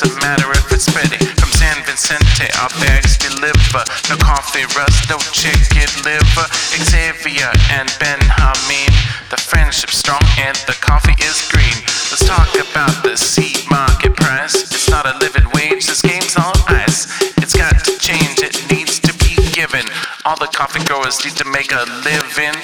doesn't matter if it's ready. From San Vicente, our bags deliver. No coffee rust, no chicken liver. Xavier and Ben Hameen. The friendship's strong and the coffee is green. Let's talk about the seed market price. It's not a living wage, this game's on ice. It's got to change, it needs to be given. All the coffee growers need to make a living.